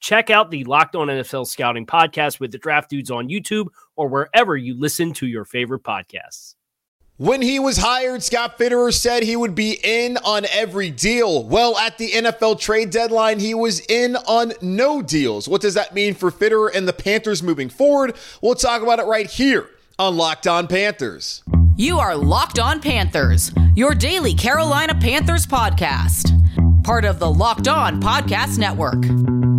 Check out the Locked On NFL Scouting podcast with the draft dudes on YouTube or wherever you listen to your favorite podcasts. When he was hired, Scott Fitterer said he would be in on every deal. Well, at the NFL trade deadline, he was in on no deals. What does that mean for Fitterer and the Panthers moving forward? We'll talk about it right here on Locked On Panthers. You are Locked On Panthers, your daily Carolina Panthers podcast. Part of the Locked On Podcast Network.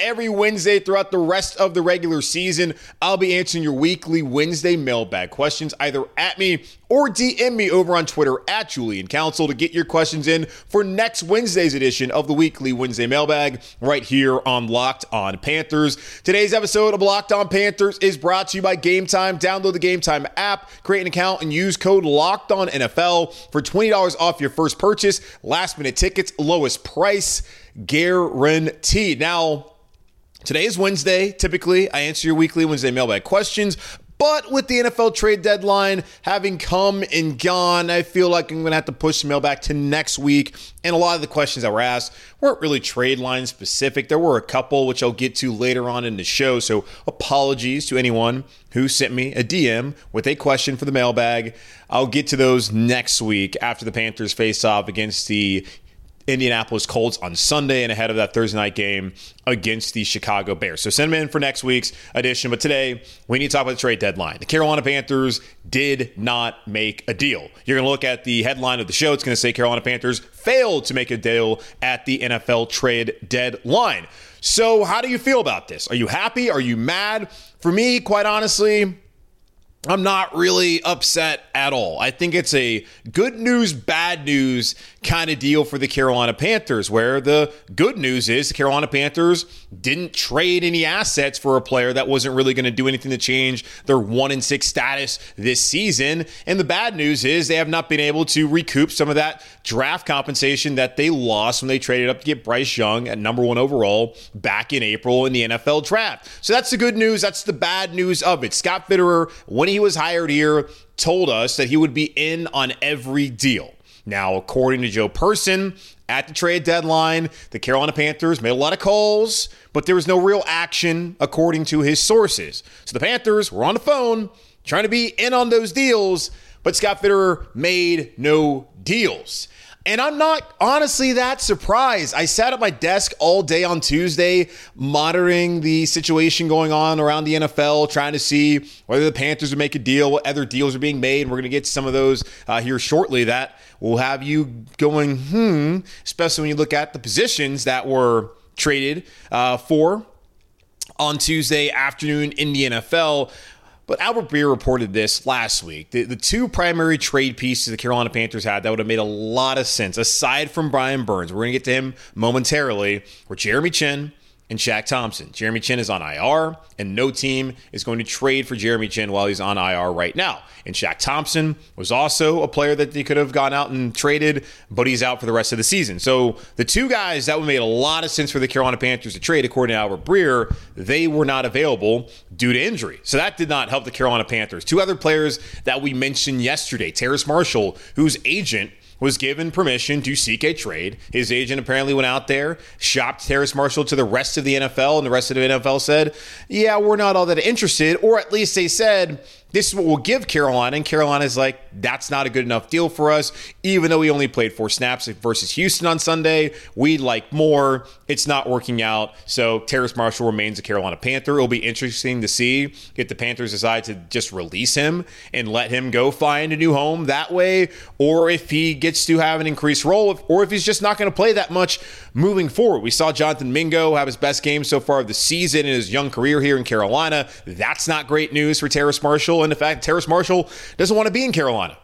every Wednesday throughout the rest of the regular season, I'll be answering your weekly Wednesday mailbag questions either at me or DM me over on Twitter at Julian Council to get your questions in for next Wednesday's edition of the weekly Wednesday mailbag right here on Locked On Panthers. Today's episode of Locked On Panthers is brought to you by Game Time. Download the Game Time app, create an account, and use code Locked On NFL for $20 off your first purchase. Last minute tickets, lowest price guaranteed. Now, Today is Wednesday. Typically, I answer your weekly Wednesday mailbag questions. But with the NFL trade deadline having come and gone, I feel like I'm going to have to push the mailbag to next week. And a lot of the questions that were asked weren't really trade line specific. There were a couple, which I'll get to later on in the show. So apologies to anyone who sent me a DM with a question for the mailbag. I'll get to those next week after the Panthers face off against the Indianapolis Colts on Sunday and ahead of that Thursday night game against the Chicago Bears. So send them in for next week's edition. But today, we need to talk about the trade deadline. The Carolina Panthers did not make a deal. You're going to look at the headline of the show. It's going to say Carolina Panthers failed to make a deal at the NFL trade deadline. So, how do you feel about this? Are you happy? Are you mad? For me, quite honestly, I'm not really upset at all. I think it's a good news, bad news kind of deal for the Carolina Panthers, where the good news is the Carolina Panthers didn't trade any assets for a player that wasn't really going to do anything to change their one in six status this season. And the bad news is they have not been able to recoup some of that draft compensation that they lost when they traded up to get Bryce Young at number one overall back in April in the NFL draft. So that's the good news. That's the bad news of it. Scott Fitterer, when he was hired here, told us that he would be in on every deal. Now, according to Joe Person, at the trade deadline, the Carolina Panthers made a lot of calls, but there was no real action, according to his sources. So the Panthers were on the phone trying to be in on those deals, but Scott Fitterer made no deals. And I'm not honestly that surprised. I sat at my desk all day on Tuesday monitoring the situation going on around the NFL, trying to see whether the Panthers would make a deal, what other deals are being made. We're going to get some of those uh, here shortly that will have you going, hmm, especially when you look at the positions that were traded uh, for on Tuesday afternoon in the NFL. But Albert Breer reported this last week. The, the two primary trade pieces the Carolina Panthers had that would have made a lot of sense, aside from Brian Burns, we're going to get to him momentarily, were Jeremy Chinn and Shaq Thompson. Jeremy Chinn is on IR, and no team is going to trade for Jeremy Chinn while he's on IR right now. And Shaq Thompson was also a player that they could have gone out and traded, but he's out for the rest of the season. So the two guys that would made a lot of sense for the Carolina Panthers to trade, according to Albert Breer, they were not available due to injury. So that did not help the Carolina Panthers. Two other players that we mentioned yesterday, Terrace Marshall, whose agent – was given permission to seek a trade. His agent apparently went out there, shopped Terrace Marshall to the rest of the NFL, and the rest of the NFL said, Yeah, we're not all that interested. Or at least they said, this is what we'll give Carolina. And Carolina's like, that's not a good enough deal for us. Even though we only played four snaps versus Houston on Sunday, we'd like more. It's not working out. So Terrace Marshall remains a Carolina Panther. It'll be interesting to see if the Panthers decide to just release him and let him go find a new home that way, or if he gets to have an increased role, or if he's just not going to play that much moving forward. We saw Jonathan Mingo have his best game so far of the season in his young career here in Carolina. That's not great news for Terrace Marshall. And the fact Terrace Marshall doesn't want to be in Carolina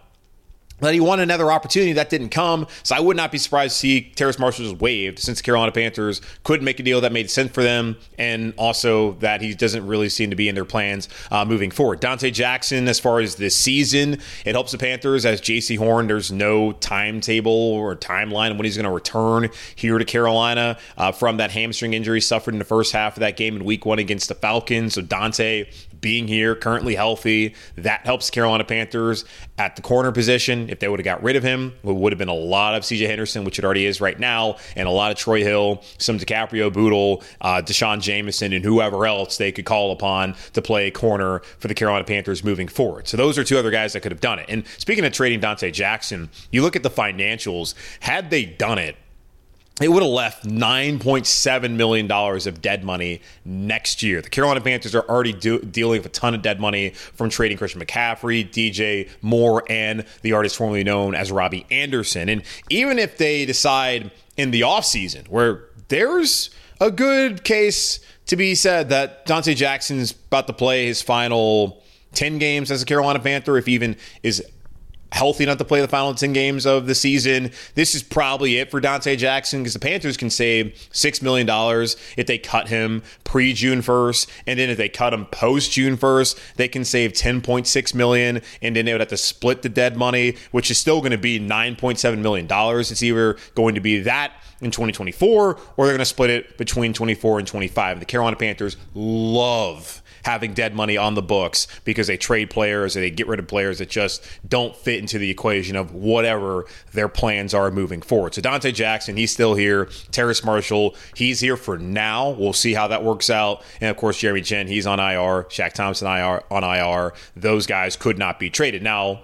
that he won another opportunity that didn't come. So I would not be surprised to see Terrace Marshall just waived since the Carolina Panthers couldn't make a deal that made sense for them, and also that he doesn't really seem to be in their plans uh, moving forward. Donte Jackson, as far as this season, it helps the Panthers as Jaycee Horn. There's no timetable or timeline when he's going to return here to Carolina uh, from that hamstring injury suffered in the first half of that game in Week One against the Falcons. So Donte being here, currently healthy, that helps Carolina Panthers at the corner position. If they would have got rid of him, it would have been a lot of CJ Henderson, which it already is right now, and a lot of Troy Hill, some DiCaprio Bootle, uh, D'Shawn Jamison, and whoever else they could call upon to play corner for the Carolina Panthers moving forward. So those are two other guys that could have done it. And speaking of trading Donte Jackson, you look at the financials. Had they done it, it would have left $9.7 million of dead money next year. The Carolina Panthers are already do- dealing with a ton of dead money from trading Christian McCaffrey, DJ Moore, and the artist formerly known as Robbie Anderson. And even if they decide in the offseason, where there's a good case to be said that Donte Jackson's about to play his final 10 games as a Carolina Panther, if even is healthy enough to play the final 10 games of the season. This is probably it for Donte Jackson because the Panthers can save $6 million if they cut him pre June 1st. And then if they cut him post June 1st, they can save 10.6 million. And then they would have to split the dead money, which is still going to be $9.7 million. It's either going to be that in 2024 or they're going to split it between 24 and 25. The Carolina Panthers love having dead money on the books because they trade players or they get rid of players that just don't fit into the equation of whatever their plans are moving forward. So Donte Jackson, he's still here. Terrace Marshall, he's here for now. We'll see how that works out. And of course, Jeremy Chinn, he's on IR. Shaq Thompson IR on IR. Those guys could not be traded. Now,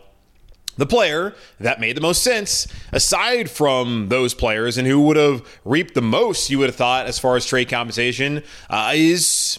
the player that made the most sense, aside from those players and who would have reaped the most, you would have thought, as far as trade compensation, uh, is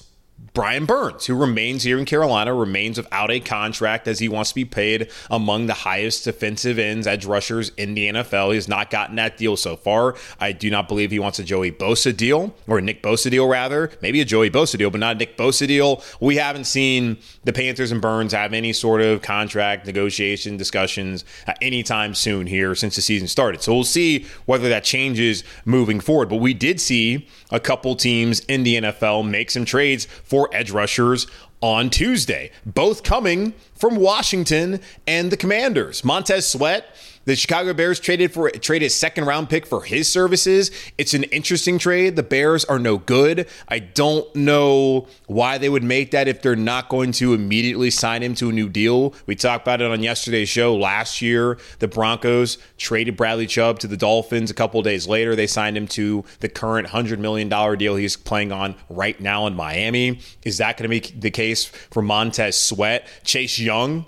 Brian Burns, who remains here in Carolina, remains without a contract as he wants to be paid among the highest defensive ends, edge rushers in the NFL. He has not gotten that deal so far. I do not believe he wants a Joey Bosa deal, or a Nick Bosa deal, rather. Maybe a Joey Bosa deal, but not a Nick Bosa deal. We haven't seen the Panthers and Burns have any sort of contract negotiation discussions anytime soon here since the season started. So we'll see whether that changes moving forward. But we did see a couple teams in the NFL make some trades for edge rushers on Tuesday, both coming from Washington and the Commanders. Montez Sweat the Chicago Bears traded for traded a second round pick for his services. It's an interesting trade. The Bears are no good. I don't know why they would make that if they're not going to immediately sign him to a new deal. We talked about it on yesterday's show. Last year, the Broncos traded Bradley Chubb to the Dolphins. A couple days later, they signed him to the current $100 million deal he's playing on right now in Miami. Is that going to be the case for Montez Sweat? Chase Young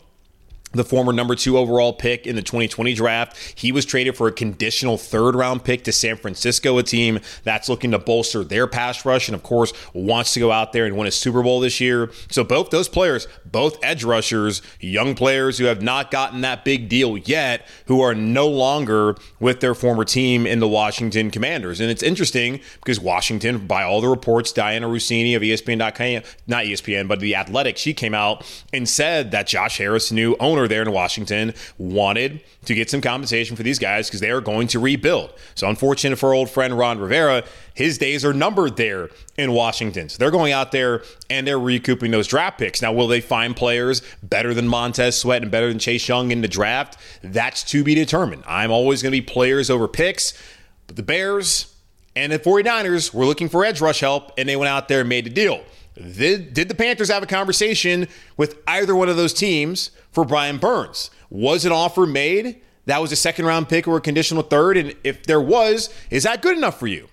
the former number two overall pick in the 2020 draft. He was traded for a conditional third round pick to San Francisco, a team that's looking to bolster their pass rush and, of course, wants to go out there and win a Super Bowl this year. So, both those players, both edge rushers, young players who have not gotten that big deal yet, who are no longer with their former team in the Washington Commanders. And it's interesting because Washington, by all the reports, Dianna Russini of ESPN.com, not ESPN, but The Athletic, she came out and said that Josh Harris, new owner, owner there in Washington wanted to get some compensation for these guys because they are going to rebuild. So, unfortunate for old friend Ron Rivera, his days are numbered there in Washington. So, they're going out there and they're recouping those draft picks. Now, will they find players better than Montez Sweat and better than Chase Young in the draft? That's to be determined. I'm always going to be players over picks, but the Bears and the 49ers were looking for edge rush help, and they went out there and made the deal. Did, did the Panthers have a conversation with either one of those teams for Brian Burns? Was an offer made? That was a second round pick or a conditional third? And if there was, is that good enough for you?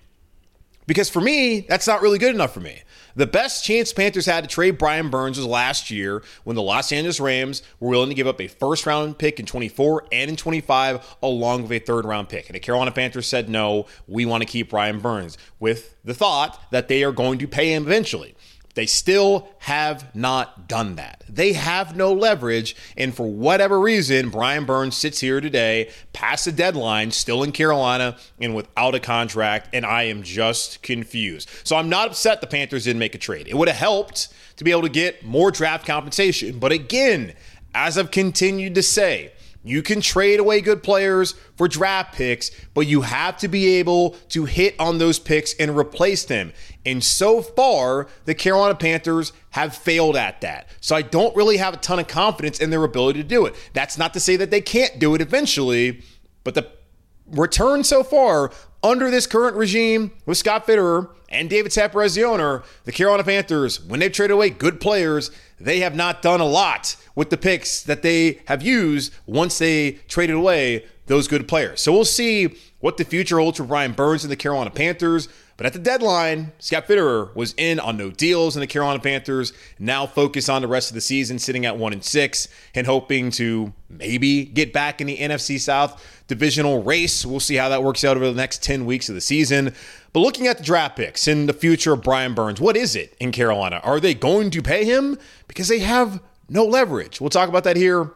Because for me, that's not really good enough for me. The best chance Panthers had to trade Brian Burns was last year when the Los Angeles Rams were willing to give up a first round pick in 24 and in 25 along with a third round pick. And the Carolina Panthers said, no, we want to keep Brian Burns with the thought that they are going to pay him eventually. They still have not done that. They have no leverage. And for whatever reason, Brian Burns sits here today, past the deadline, still in Carolina and without a contract. And I am just confused. So I'm not upset the Panthers didn't make a trade. It would have helped to be able to get more draft compensation. But again, as I've continued to say, you can trade away good players for draft picks, but you have to be able to hit on those picks and replace them. And so far, the Carolina Panthers have failed at that. So I don't really have a ton of confidence in their ability to do it. That's not to say that they can't do it eventually, but the return so far under this current regime with Scott Fitterer and David Tepper as the owner, the Carolina Panthers, when they've traded away good players, they have not done a lot with the picks that they have used once they traded away those good players. So we'll see what the future holds for Brian Burns and the Carolina Panthers. But at the deadline, Scott Fitterer was in on no deals, and the Carolina Panthers now focus on the rest of the season, sitting at one and six, and hoping to maybe get back in the NFC South divisional race. We'll see how that works out over the next 10 weeks of the season. But looking at the draft picks and the future of Brian Burns, what is it in Carolina? Are they going to pay him? Because they have no leverage. We'll talk about that here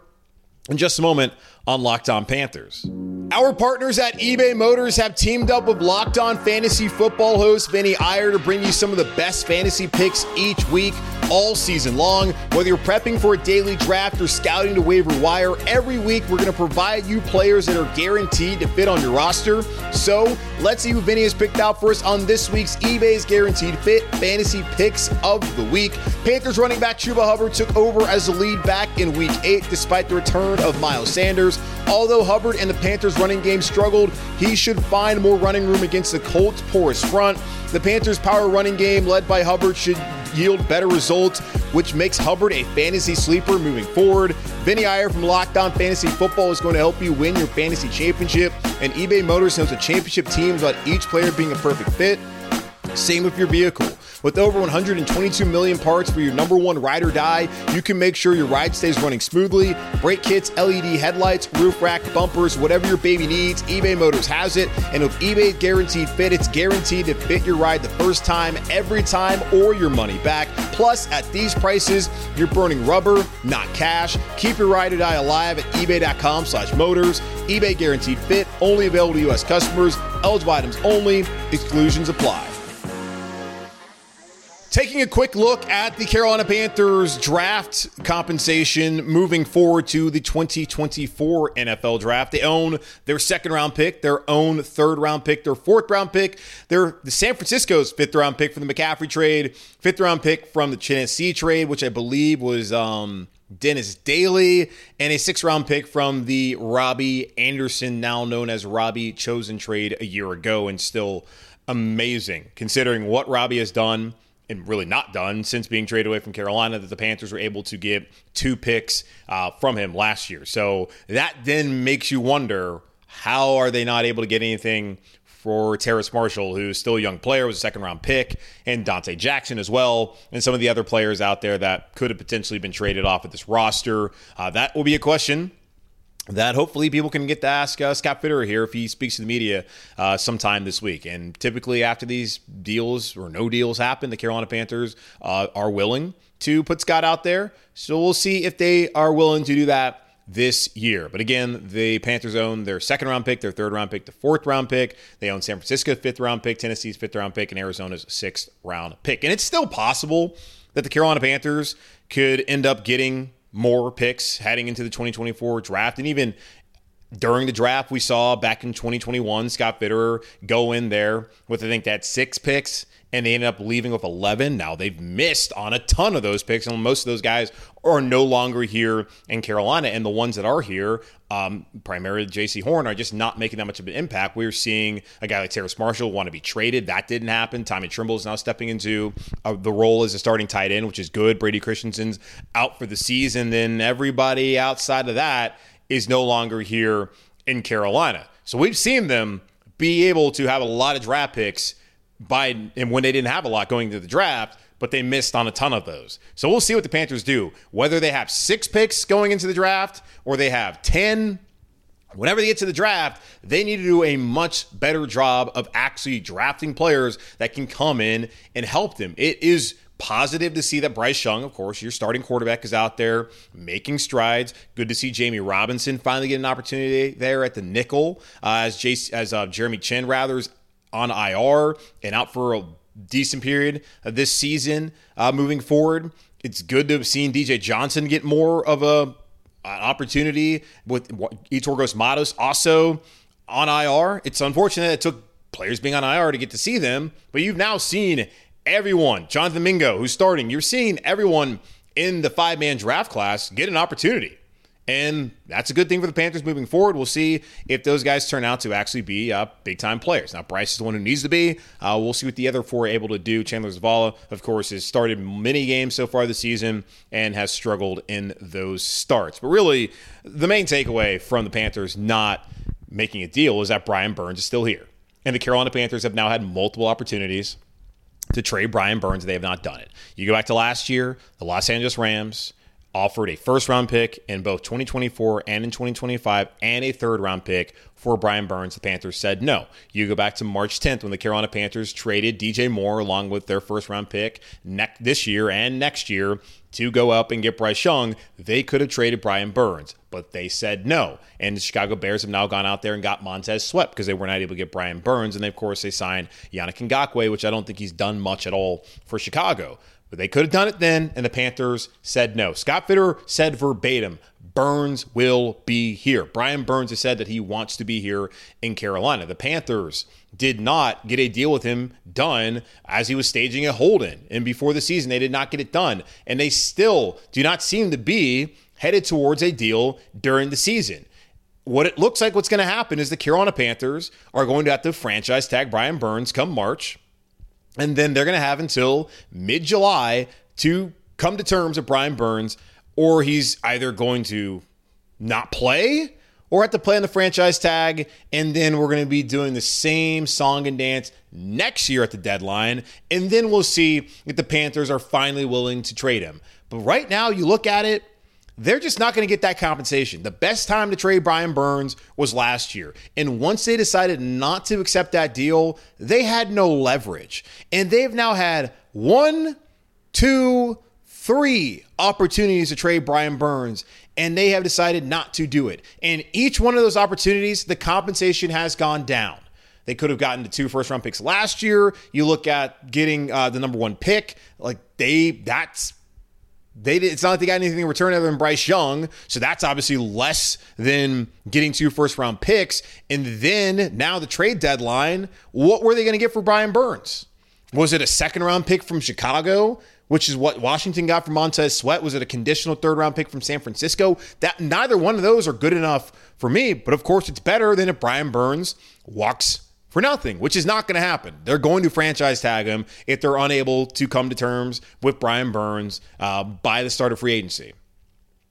in just a moment on Locked On Panthers. Our partners at eBay Motors have teamed up with Locked On Fantasy Football host Vinny Iyer to bring you some of the best fantasy picks each week, all season long. Whether you're prepping for a daily draft or scouting to waiver wire, every week we're going to provide you players that are guaranteed to fit on your roster. So let's see who Vinny has picked out for us on this week's eBay's Guaranteed Fit Fantasy Picks of the Week. Panthers running back Chuba Hubbard took over as the lead back in Week 8 despite the return of Miles Sanders. Although Hubbard and the Panthers running game struggled, he should find more running room against the Colts' porous front. The Panthers' power running game, led by Hubbard, should yield better results, which makes Hubbard a fantasy sleeper moving forward. Vinny Iyer from Locked On Fantasy Football is going to help you win your fantasy championship, and eBay Motors knows a championship team about each player being a perfect fit. Same with your vehicle. With over 122 million parts for your number one ride or die, you can make sure your ride stays running smoothly. Brake kits, LED headlights, roof rack, bumpers, whatever your baby needs, eBay Motors has it. And with eBay Guaranteed Fit, it's guaranteed to fit your ride the first time, every time, or your money back. Plus, at these prices, you're burning rubber, not cash. Keep your ride or die alive at ebay.com slash motors. eBay Guaranteed Fit, only available to U.S. customers. Eligible items only. Exclusions apply. Taking a quick look at the Carolina Panthers draft compensation moving forward to the 2024 NFL draft. They own their second round pick, their own third round pick, their fourth round pick, their the San Francisco's fifth round pick from the McCaffrey trade, fifth round pick from the Tennessee trade, which I believe was um, Dennis Daley, and a six round pick from the Robbie Anderson, now known as Robbie Chosen trade a year ago, and still amazing considering what Robbie has done and really not done since being traded away from Carolina that the Panthers were able to get two picks uh, from him last year. So that then makes you wonder how are they not able to get anything for Terrace Marshall, who's still a young player, was a second round pick, and Donte Jackson as well, and some of the other players out there that could have potentially been traded off of this roster. Uh, that will be a question that hopefully people can get to ask uh, Scott Fitterer here if he speaks to the media uh, sometime this week. And typically, after these deals or no deals happen, the Carolina Panthers uh, are willing to put Scott out there. So we'll see if they are willing to do that this year. But again, the Panthers own their second round pick, their third round pick, the fourth round pick. They own San Francisco's fifth round pick, Tennessee's fifth round pick, and Arizona's sixth round pick. And it's still possible that the Carolina Panthers could end up getting more picks heading into the 2024 draft. And even during the draft, we saw back in 2021, Scott Fitterer go in there with, I think, that six picks, and they ended up leaving with 11. Now they've missed on a ton of those picks, and most of those guys are no longer here in Carolina. And the ones that are here, um, primarily Jaycee Horn, are just not making that much of an impact. We're seeing a guy like Terrace Marshall want to be traded. That didn't happen. Tommy Tremble is now stepping into uh, the role as a starting tight end, which is good. Brady Christensen's out for the season. Then everybody outside of that is no longer here in Carolina. So we've seen them be able to have a lot of draft picks by and when they didn't have a lot going to the draft, but they missed on a ton of those. So we'll see what the Panthers do. Whether they have six picks going into the draft or they have 10, whenever they get to the draft, they need to do a much better job of actually drafting players that can come in and help them. It is positive to see that Bryce Young, of course, your starting quarterback, is out there making strides. Good to see Jammie Robinson finally get an opportunity there at the nickel, uh, as as uh, Jeremy Chinn rather is on IR and out for a decent period of this season. Uh, moving forward, it's good to have seen DJ Johnson get more of a an opportunity with Yetur Gross-Matos also on IR. It's unfortunate it took players being on IR to get to see them, but you've now seen everyone, Jonathan Mingo, who's starting, you're seeing everyone in the five man draft class get an opportunity. And that's a good thing for the Panthers moving forward. We'll see if those guys turn out to actually be uh, big time players. Now, Bryce is the one who needs to be. Uh, we'll see what the other four are able to do. Chandler Zavala, of course, has started many games so far this season and has struggled in those starts. But really, the main takeaway from the Panthers not making a deal is that Brian Burns is still here. And the Carolina Panthers have now had multiple opportunities to trade Brian Burns. They have not done it. You go back to last year, the Los Angeles Rams offered a first round pick in both 2024 and in 2025 and a third round pick for Brian Burns. The Panthers said no. You go back to March 10th when the Carolina Panthers traded DJ Moore along with their first round pick next this year and next year to go up and get Bryce Young. They could have traded Brian Burns, but they said no. And the Chicago Bears have now gone out there and got Montez Sweat because they were not able to get Brian Burns. And they, of course, they signed Yannick Ngakoue, which I don't think he's done much at all for Chicago. But they could have done it then, and the Panthers said no. Scott Fitterer said verbatim, Burns will be here. Brian Burns has said that he wants to be here in Carolina. The Panthers did not get a deal with him done as he was staging a hold in. And before the season, they did not get it done. And they still do not seem to be headed towards a deal during the season. What it looks like what's going to happen is the Carolina Panthers are going to have to franchise tag Brian Burns come March. And then they're going to have until mid July to come to terms with Brian Burns, or he's either going to not play or have to play on the franchise tag. And then we're going to be doing the same song and dance next year at the deadline. And then we'll see if the Panthers are finally willing to trade him. But right now, you look at it, they're just not going to get that compensation. The best time to trade Brian Burns was last year. And once they decided not to accept that deal, they had no leverage. And they've now had one, two, three opportunities to trade Brian Burns, and they have decided not to do it. And each one of those opportunities, the compensation has gone down. They could have gotten the two first round picks last year. You look at getting uh, the number one pick, like they, that's they did, it's not like they got anything in return other than Bryce Young, so that's obviously less than getting two first round picks. And then now the trade deadline, what were they going to get for Brian Burns? Was it a second round pick from Chicago, which is what Washington got from Montez Sweat? Was it a conditional third round pick from San Francisco? That neither one of those are good enough for me. But of course, it's better than if Brian Burns walks for nothing, which is not going to happen. They're going to franchise tag him if they're unable to come to terms with Brian Burns uh, by the start of free agency.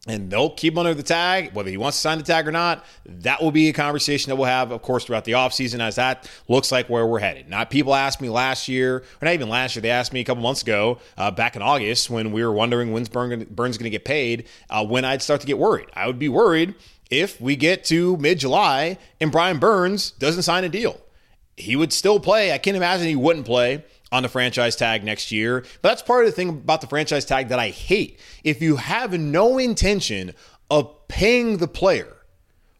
And they'll keep him under the tag, whether he wants to sign the tag or not. That will be a conversation that we'll have, of course, throughout the offseason as that looks like where we're headed. Not people asked me last year, or not even last year, they asked me a couple months ago, uh, back in August, when we were wondering when's Burns going to get paid, uh, when I'd start to get worried. I would be worried if we get to mid July and Brian Burns doesn't sign a deal he would still play. I can't imagine he wouldn't play on the franchise tag next year. But that's part of the thing about the franchise tag that I hate. If you have no intention of paying the player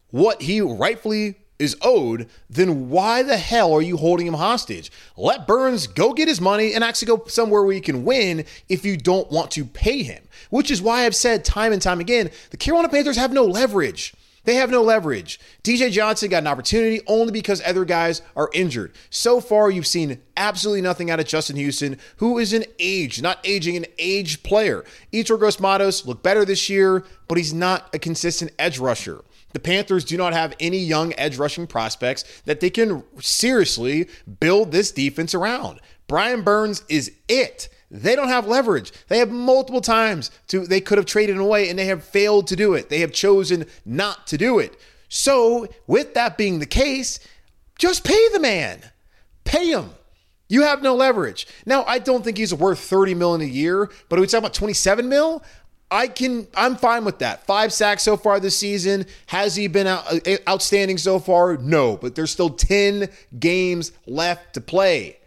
what he rightfully is owed, then why the hell are you holding him hostage? Let Burns go get his money and actually go somewhere where he can win if you don't want to pay him. Which is why I've said time and time again the Carolina Panthers have no leverage. They have no leverage. DJ Johnson got an opportunity only because other guys are injured. So far, you've seen absolutely nothing out of Justin Houston, who is an age, not aging, an aged player. Yetur Gross-Matos looked better this year, but he's not a consistent edge rusher. The Panthers do not have any young edge rushing prospects that they can seriously build this defense around. Brian Burns is it. They don't have leverage. They have multiple times to they could have traded away and they have failed to do it. They have chosen not to do it. So, with that being the case, just pay the man. Pay him. You have no leverage. Now, I don't think he's worth 30 million a year, but we talking about 27 mil? I can I'm fine with that. 5 sacks so far this season. Has he been out, uh, outstanding so far? No, but there's still 10 games left to play.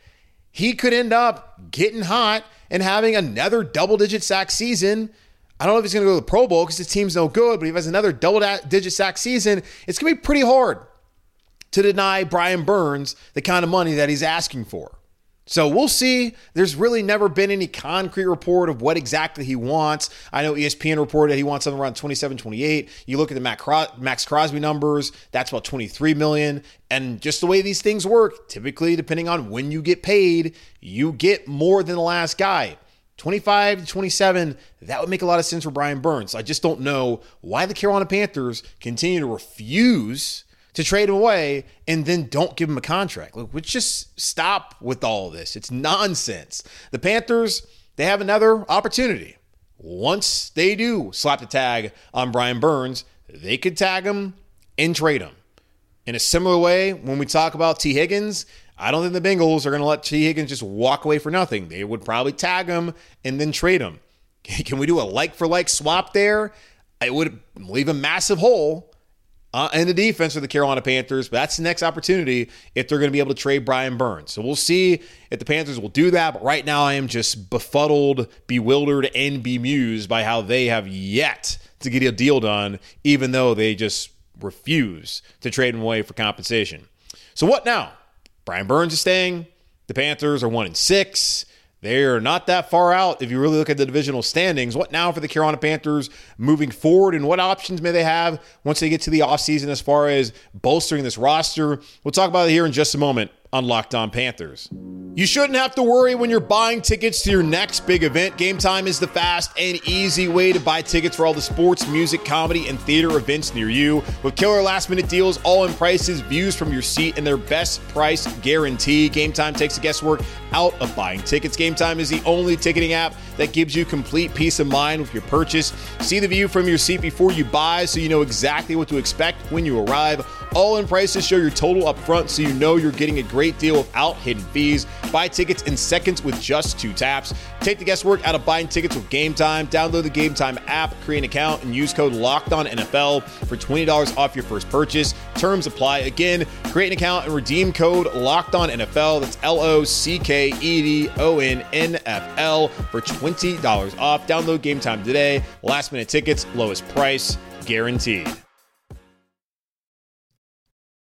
He could end up getting hot and having another double digit sack season. I don't know if he's going to go to the Pro Bowl because his team's no good, but if he has another double digit sack season, it's going to be pretty hard to deny Brian Burns the kind of money that he's asking for. So we'll see. There's really never been any concrete report of what exactly he wants. I know ESPN reported he wants something around 27, 28. You look at the Maxx Crosby numbers, that's about 23 million. And just the way these things work, typically, depending on when you get paid, you get more than the last guy. 25 to 27, that would make a lot of sense for Brian Burns. I just don't know why the Carolina Panthers continue to refuse to trade him away and then don't give him a contract. Look, let's just stop with all this. It's nonsense. The Panthers, they have another opportunity. Once they do slap the tag on Brian Burns, they could tag him and trade him. In a similar way, when we talk about Tee Higgins, I don't think the Bengals are going to let Tee Higgins just walk away for nothing. They would probably tag him and then trade him. Can we do a like for like swap there? It would leave a massive hole uh, and the defense of the Carolina Panthers. But that's the next opportunity if they're going to be able to trade Brian Burns. So we'll see if the Panthers will do that. But right now, I am just befuddled, bewildered, and bemused by how they have yet to get a deal done, even though they just refuse to trade him away for compensation. So what now? Brian Burns is staying. The Panthers are one in six. They're not that far out if you really look at the divisional standings. What now for the Carolina Panthers moving forward, and what options may they have once they get to the offseason as far as bolstering this roster? We'll talk about it here in just a moment on Locked On Panthers. You shouldn't have to worry when you're buying tickets to your next big event. Game Time is the fast and easy way to buy tickets for all the sports, music, comedy, and theater events near you. With killer last minute deals, all in prices, views from your seat, and their best price guarantee. Game Time takes the guesswork out of buying tickets. Game Time is the only ticketing app that gives you complete peace of mind with your purchase. See the view from your seat before you buy so you know exactly what to expect when you arrive. All in prices show your total up front so you know you're getting a great deal without hidden fees. Buy tickets in seconds with just two taps. Take the guesswork out of buying tickets with Game Time. Download the Game Time app, create an account, and use code LOCKEDONNFL for $20 off your first purchase. Terms apply. Again, create an account and redeem code LOCKEDONNFL. That's L O C K E D O N N F L for $20 off. Download Game Time today. Last minute tickets, lowest price guaranteed.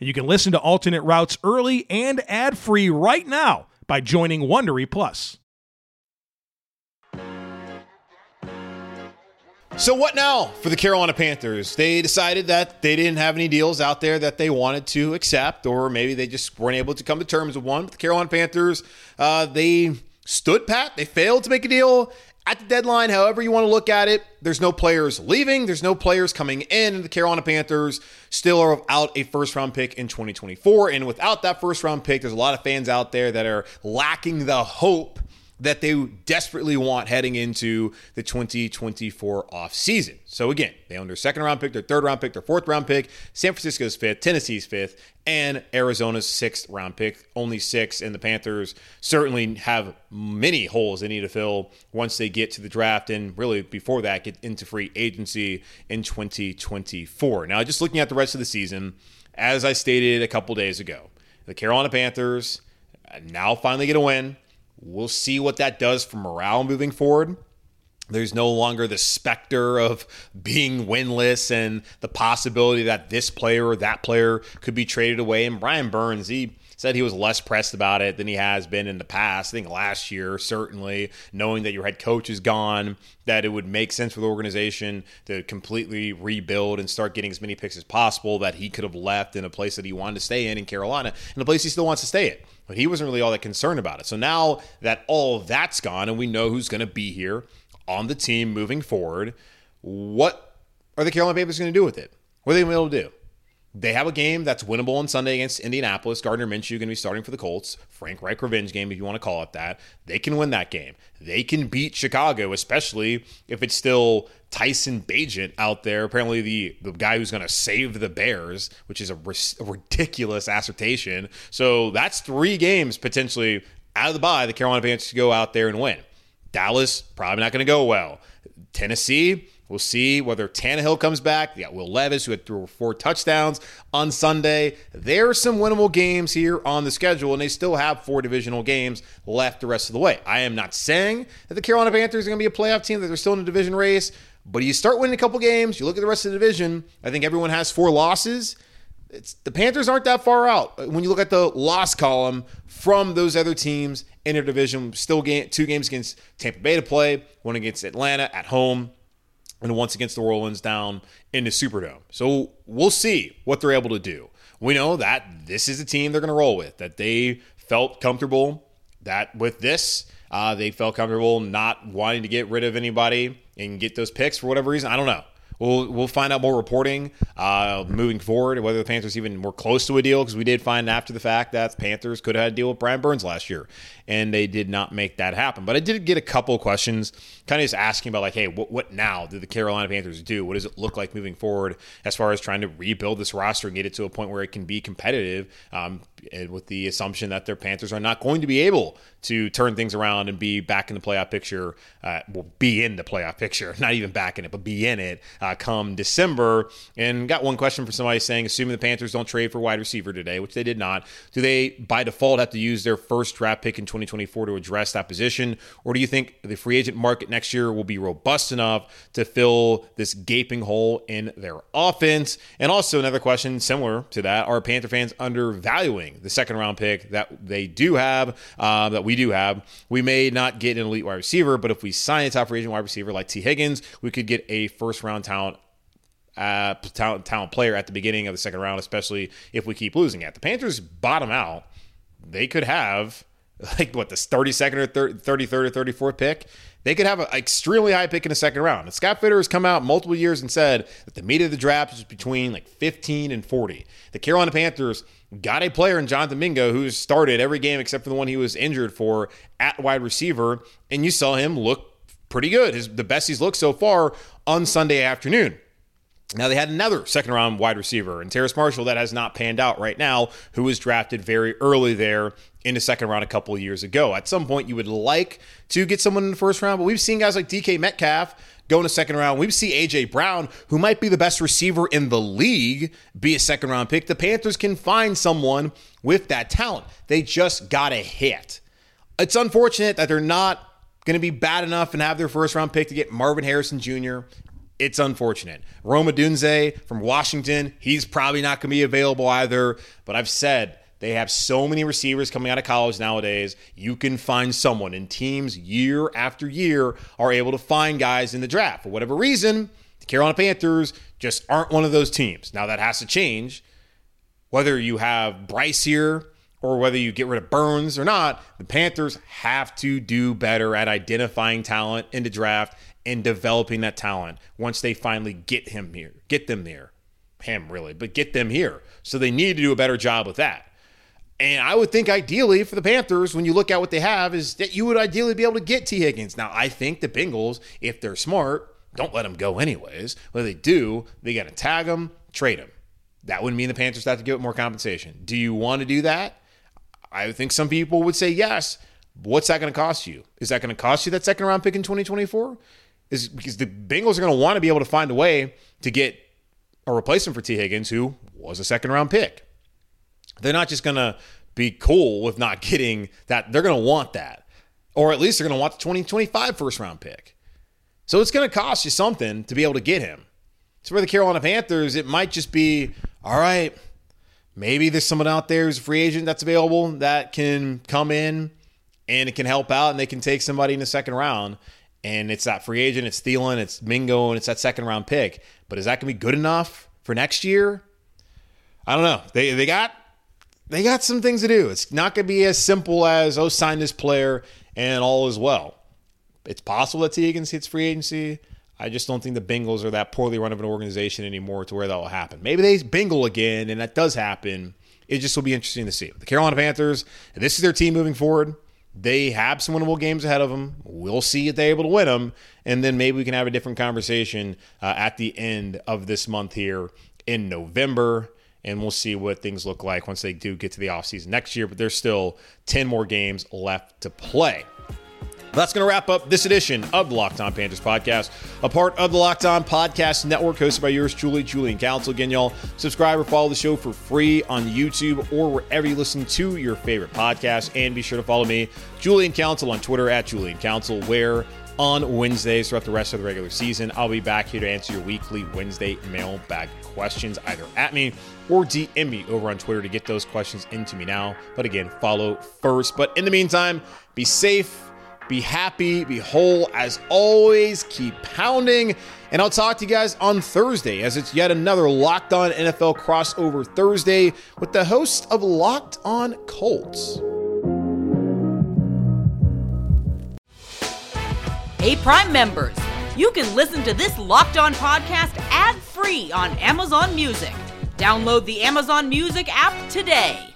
And you can listen to alternate routes early and ad free right now by joining Wondery Plus. So what now for the Carolina Panthers? They decided that they didn't have any deals out there that they wanted to accept, or maybe they just weren't able to come to terms with one. But the Carolina Panthers, uh, they stood pat. They failed to make a deal at the deadline. However you want to look at it, there's no players leaving. There's no players coming in. The Carolina Panthers still are without a first round pick in 2024. And without that first round pick, there's a lot of fans out there that are lacking the hope that they desperately want heading into the 2024 offseason. So again, they own their second round pick, their third round pick, their fourth round pick, San Francisco's fifth, Tennessee's fifth, and Arizona's sixth round pick, only six. And the Panthers certainly have many holes they need to fill once they get to the draft and really before that get into free agency in 2024. Now, just looking at the rest of the season, as I stated a couple days ago, the Carolina Panthers now finally get a win We'll see what that does for morale moving forward. There's no longer the specter of being winless and the possibility that this player or that player could be traded away. And Brian Burns, he said he was less pressed about it than he has been in the past. I think last year, certainly, knowing that your head coach is gone, that it would make sense for the organization to completely rebuild and start getting as many picks as possible, that he could have left in a place that he wanted to stay in in Carolina and a place he still wants to stay in. But he wasn't really all that concerned about it. So now that all that's gone and we know who's going to be here on the team moving forward, what are the Carolina Panthers going to do with it? What are they going to be able to do? They have a game that's winnable on Sunday against Indianapolis. Gardner Minshew going to be starting for the Colts. Frank Reich revenge game, if you want to call it that. They can win that game. They can beat Chicago, especially if it's still Tyson Bagent out there. Apparently, the, the guy who's going to save the Bears, which is a, a ridiculous assertion. So that's three games potentially out of the bye. The Carolina Panthers go out there and win. Dallas probably not going to go well. Tennessee We'll see whether Tannehill comes back. They got Will Levis, who had threw four touchdowns on Sunday. There are some winnable games here on the schedule, and they still have four divisional games left the rest of the way. I am not saying that the Carolina Panthers are going to be a playoff team, that they're still in a division race, but you start winning a couple games, you look at the rest of the division, I think everyone has four losses. It's, the Panthers aren't that far out uh, when you look at the loss column from those other teams in their division. Still game, two games against Tampa Bay to play, one against Atlanta at home and once against the Orleans down in the Superdome. So we'll see what they're able to do. We know that this is a team they're going to roll with, that they felt comfortable that with this, uh, they felt comfortable not wanting to get rid of anybody and get those picks for whatever reason. I don't know. We'll we'll find out more reporting uh, moving forward whether the Panthers even were close to a deal because we did find after the fact that the Panthers could have had a deal with Brian Burns last year and they did not make that happen. But I did get a couple questions, kind of just asking about like, hey, what what now? Do the Carolina Panthers do? What does it look like moving forward as far as trying to rebuild this roster and get it to a point where it can be competitive? Um, with the assumption that their Panthers are not going to be able to turn things around and be back in the playoff picture, uh, well, be in the playoff picture, not even back in it, but be in it uh, come December. And got one question for somebody saying, assuming the Panthers don't trade for wide receiver today, which they did not, do they by default have to use their first draft pick in 2024 to address that position? Or do you think the free agent market next year will be robust enough to fill this gaping hole in their offense? And also, another question similar to that are Panther fans undervaluing the second round pick that they do have, uh, that we do have. We may not get an elite wide receiver, but if we sign a top free agent wide receiver like Tee Higgins, we could get a first round talent uh, talent, talent player at the beginning of the second round, especially if we keep losing it. The Panthers bottom out, they could have like what the 32nd or 33rd or 34th pick. They could have an extremely high pick in the second round. And Scott Fitterer has come out multiple years and said that the meat of the draft is between like 15 and 40. The Carolina Panthers got a player in Jonathan Mingo who's started every game except for the one he was injured for at wide receiver, and you saw him look pretty good. His the best he's looked so far on Sunday afternoon. Now they had another second round wide receiver, and Terrace Marshall that has not panned out right now, who was drafted very early there in the second round a couple of years ago. At some point, you would like to get someone in the first round, but we've seen guys like DK Metcalf go in the second round. We see AJ Brown, who might be the best receiver in the league, be a second round pick. The Panthers can find someone with that talent. They just got a hit. It's unfortunate that they're not going to be bad enough and have their first round pick to get Marvin Harrison Jr it's unfortunate. Rome Odunze from Washington, he's probably not going to be available either. But I've said They have so many receivers coming out of college nowadays. You can find someone, and teams year after year are able to find guys in the draft. For whatever reason, the Carolina Panthers just aren't one of those teams. Now that has to change. Whether you have Bryce here or whether you get rid of Burns or not, the Panthers have to do better at identifying talent in the draft and developing that talent once they finally get him here, get them there. Him, really, but get them here. So they need to do a better job with that. And I would think ideally for the Panthers, when you look at what they have, is that you would ideally be able to get Tee Higgins. Now, I think the Bengals, if they're smart, don't let him go anyways. What they do, they got to tag him, trade him. That would mean the Panthers have to give it more compensation. Do you want to do that? I think some people would say yes. What's that going to cost you? Is that going to cost you that second round pick in 2024? Is because the Bengals are going to want to be able to find a way to get a replacement for Tee Higgins, who was a second round pick. They're not just going to be cool with not getting that. They're going to want that. Or at least they're going to want the 2025 first round pick. So it's going to cost you something to be able to get him. So for the Carolina Panthers, it might just be all right, maybe there's someone out there who's a free agent that's available that can come in and it can help out and they can take somebody in the second round. And it's that free agent, it's Thielen, it's Mingo, and it's that second round pick. But is that going to be good enough for next year? I don't know. They they got they got some things to do. It's not going to be as simple as oh sign this player and all is well. It's possible that Tee hits free agency. I just don't think the Bengals are that poorly run of an organization anymore to where that will happen. Maybe they bingle again, and that does happen. It just will be interesting to see. The Carolina Panthers, this is their team moving forward. They have some winnable games ahead of them. We'll see if they're able to win them, and then maybe we can have a different conversation uh, at the end of this month here in November and we'll see what things look like once they do get to the offseason next year. But there's still 10 more games left to play. That's going to wrap up this edition of the Locked On Panthers podcast, a part of the Locked On Podcast Network, hosted by yours truly, Julian Council. Again, y'all, subscribe or follow the show for free on YouTube or wherever you listen to your favorite podcast. And be sure to follow me, Julian Council, on Twitter at Julian Council, where on Wednesdays throughout the rest of the regular season, I'll be back here to answer your weekly Wednesday mailbag questions either at me or DM me over on Twitter to get those questions into me now. But again, follow first. But in the meantime, be safe be happy, be whole. As always, keep pounding. And I'll talk to you guys on Thursday as it's yet another Locked On NFL crossover Thursday with the host of Locked On Colts. Hey, Prime members, you can listen to this Locked On podcast ad free on Amazon Music. Download the Amazon Music app today.